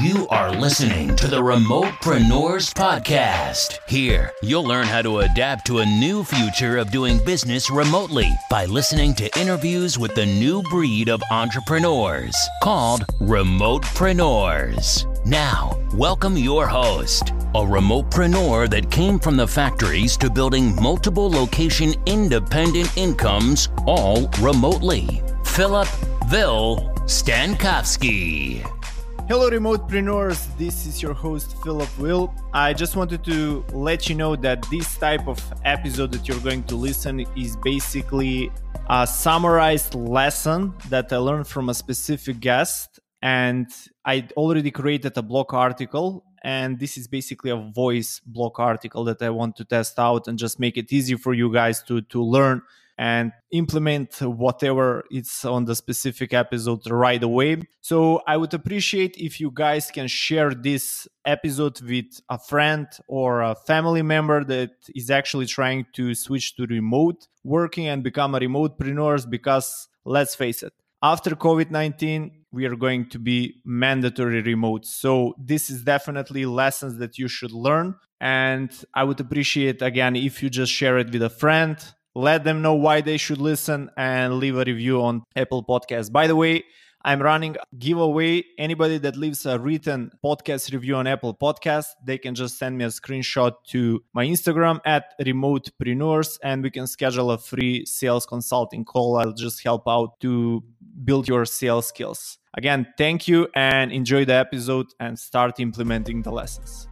You are listening to the Remotepreneurs Podcast. Here, you'll learn how to adapt to a new future of doing business remotely by listening to interviews with the new breed of entrepreneurs called Remotepreneurs. Now, welcome your host, a remotepreneur that came from the factories to building multiple location independent incomes all remotely. Philip Vil Stankowski. Hello, remotepreneurs. This is your host, Philip Will. I just wanted to let you know that this type of episode that you're going to listen is basically a summarized lesson that I learned from a specific guest. And I already created a blog article. And this is basically a voice blog article that I want to test out and just make it easy for you guys to, to learn and implement whatever it's on the specific episode right away. So I would appreciate if you guys can share this episode with a friend or a family member that is actually trying to switch to remote working and become a remotepreneurs because let's face it, after COVID-19, we are going to be mandatory remote. So this is definitely lessons that you should learn. And I would appreciate again if you just share it with a friend let them know why they should listen and leave a review on Apple Podcasts. By the way, I'm running a giveaway. Anybody that leaves a written podcast review on Apple Podcast, they can just send me a screenshot to my Instagram at remotepreneurs and we can schedule a free sales consulting call. I'll just help out to build your sales skills. Again, thank you and enjoy the episode and start implementing the lessons.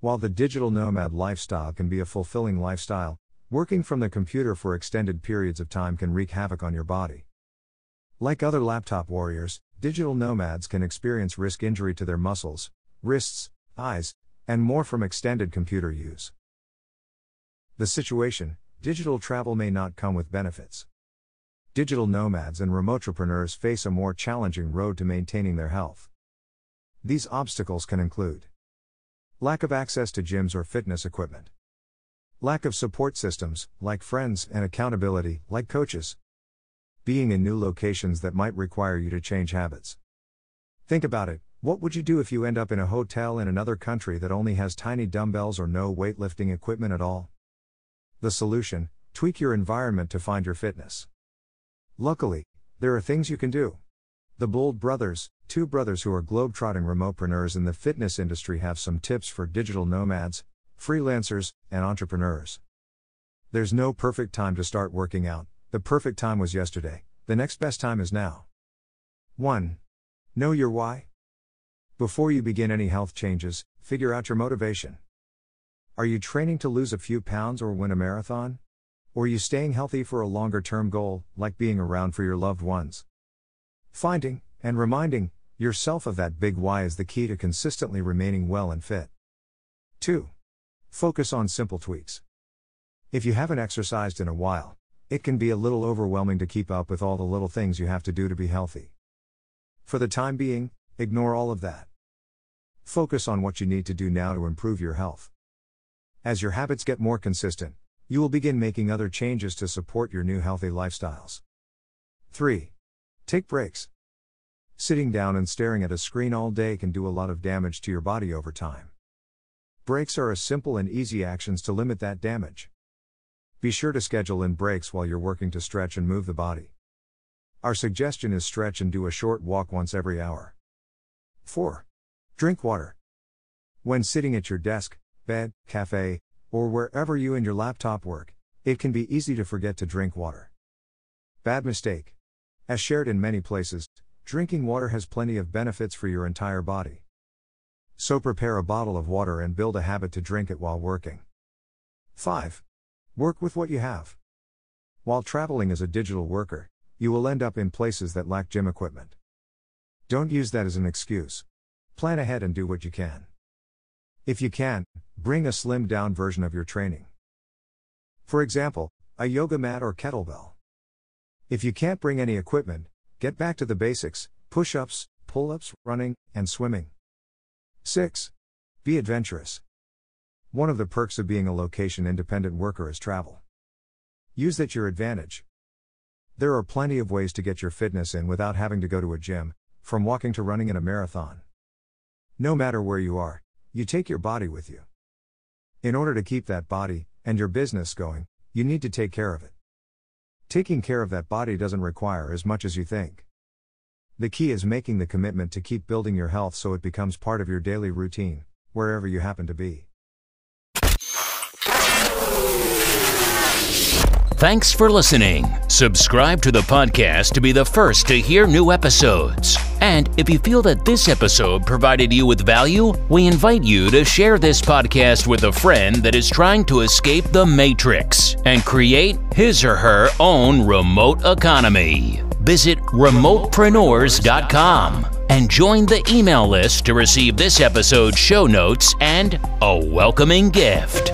While the digital nomad lifestyle can be a fulfilling lifestyle, working from the computer for extended periods of time can wreak havoc on your body. Like other laptop warriors, digital nomads can experience risk injury to their muscles, wrists, eyes, and more from extended computer use. The situation digital travel may not come with benefits. Digital nomads and remotepreneurs face a more challenging road to maintaining their health. These obstacles can include Lack of access to gyms or fitness equipment. Lack of support systems, like friends, and accountability, like coaches. Being in new locations that might require you to change habits. Think about it what would you do if you end up in a hotel in another country that only has tiny dumbbells or no weightlifting equipment at all? The solution tweak your environment to find your fitness. Luckily, there are things you can do. The Bold Brothers, two brothers who are globetrotting remotepreneurs in the fitness industry, have some tips for digital nomads, freelancers, and entrepreneurs. There's no perfect time to start working out, the perfect time was yesterday, the next best time is now. 1. Know your why. Before you begin any health changes, figure out your motivation. Are you training to lose a few pounds or win a marathon? Or are you staying healthy for a longer term goal, like being around for your loved ones? Finding, and reminding, yourself of that big why is the key to consistently remaining well and fit. 2. Focus on simple tweaks. If you haven't exercised in a while, it can be a little overwhelming to keep up with all the little things you have to do to be healthy. For the time being, ignore all of that. Focus on what you need to do now to improve your health. As your habits get more consistent, you will begin making other changes to support your new healthy lifestyles. 3. Take breaks. Sitting down and staring at a screen all day can do a lot of damage to your body over time. Breaks are a simple and easy actions to limit that damage. Be sure to schedule in breaks while you're working to stretch and move the body. Our suggestion is stretch and do a short walk once every hour. 4. Drink water. When sitting at your desk, bed, cafe, or wherever you and your laptop work, it can be easy to forget to drink water. Bad mistake. As shared in many places, drinking water has plenty of benefits for your entire body. So prepare a bottle of water and build a habit to drink it while working. 5. Work with what you have. While traveling as a digital worker, you will end up in places that lack gym equipment. Don't use that as an excuse. Plan ahead and do what you can. If you can, bring a slimmed down version of your training. For example, a yoga mat or kettlebell. If you can't bring any equipment, get back to the basics push ups, pull ups, running, and swimming. 6. Be adventurous. One of the perks of being a location independent worker is travel. Use that your advantage. There are plenty of ways to get your fitness in without having to go to a gym. from walking to running in a marathon. No matter where you are, you take your body with you. In order to keep that body, and your business going, you need to take care of it. Taking care of that body doesn't require as much as you think. The key is making the commitment to keep building your health so it becomes part of your daily routine, wherever you happen to be. Thanks for listening. Subscribe to the podcast to be the first to hear new episodes. And if you feel that this episode provided you with value, we invite you to share this podcast with a friend that is trying to escape the matrix and create his or her own remote economy. Visit remotepreneurs.com and join the email list to receive this episode's show notes and a welcoming gift.